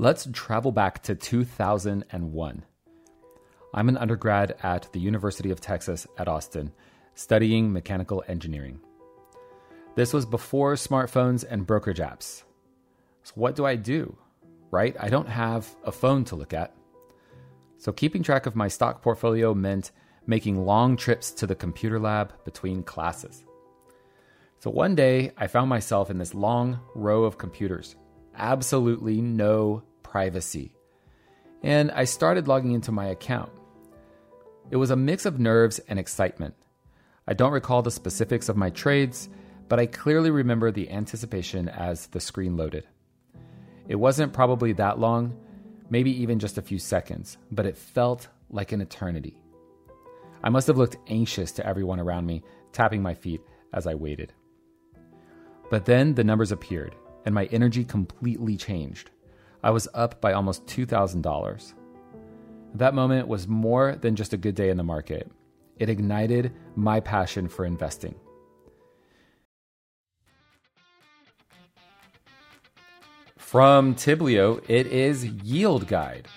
Let's travel back to 2001. I'm an undergrad at the University of Texas at Austin, studying mechanical engineering. This was before smartphones and brokerage apps. So, what do I do? Right? I don't have a phone to look at. So, keeping track of my stock portfolio meant making long trips to the computer lab between classes. So, one day I found myself in this long row of computers, absolutely no privacy. And I started logging into my account. It was a mix of nerves and excitement. I don't recall the specifics of my trades, but I clearly remember the anticipation as the screen loaded. It wasn't probably that long, maybe even just a few seconds, but it felt like an eternity. I must have looked anxious to everyone around me, tapping my feet as I waited. But then the numbers appeared, and my energy completely changed. I was up by almost $2,000. That moment was more than just a good day in the market. It ignited my passion for investing. From Tiblio, it is Yield Guide,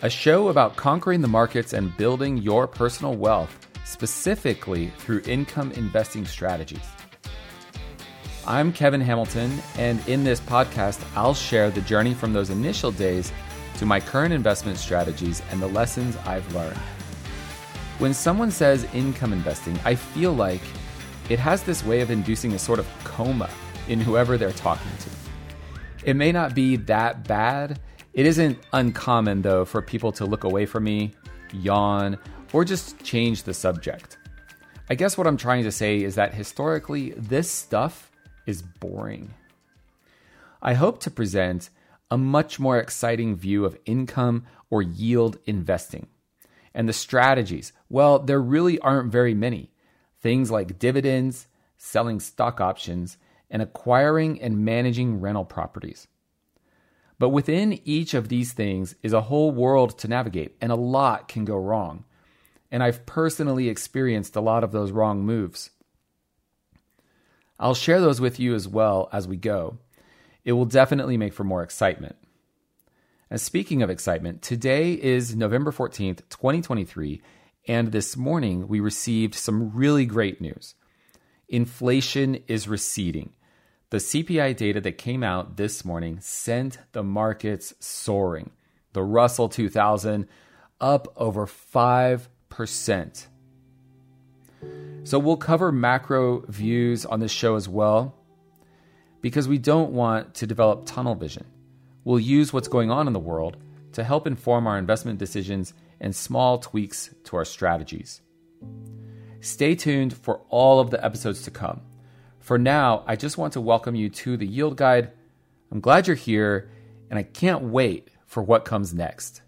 a show about conquering the markets and building your personal wealth, specifically through income investing strategies. I'm Kevin Hamilton, and in this podcast, I'll share the journey from those initial days to my current investment strategies and the lessons I've learned. When someone says income investing, I feel like it has this way of inducing a sort of coma in whoever they're talking to. It may not be that bad. It isn't uncommon, though, for people to look away from me, yawn, or just change the subject. I guess what I'm trying to say is that historically, this stuff is boring. I hope to present a much more exciting view of income or yield investing. And the strategies, well, there really aren't very many. Things like dividends, selling stock options, and acquiring and managing rental properties. But within each of these things is a whole world to navigate, and a lot can go wrong. And I've personally experienced a lot of those wrong moves. I'll share those with you as well as we go. It will definitely make for more excitement. And speaking of excitement, today is November 14th, 2023, and this morning we received some really great news. Inflation is receding. The CPI data that came out this morning sent the markets soaring. The Russell 2000 up over 5%. So we'll cover macro views on this show as well because we don't want to develop tunnel vision. We'll use what's going on in the world to help inform our investment decisions and small tweaks to our strategies. Stay tuned for all of the episodes to come. For now, I just want to welcome you to the Yield Guide. I'm glad you're here, and I can't wait for what comes next.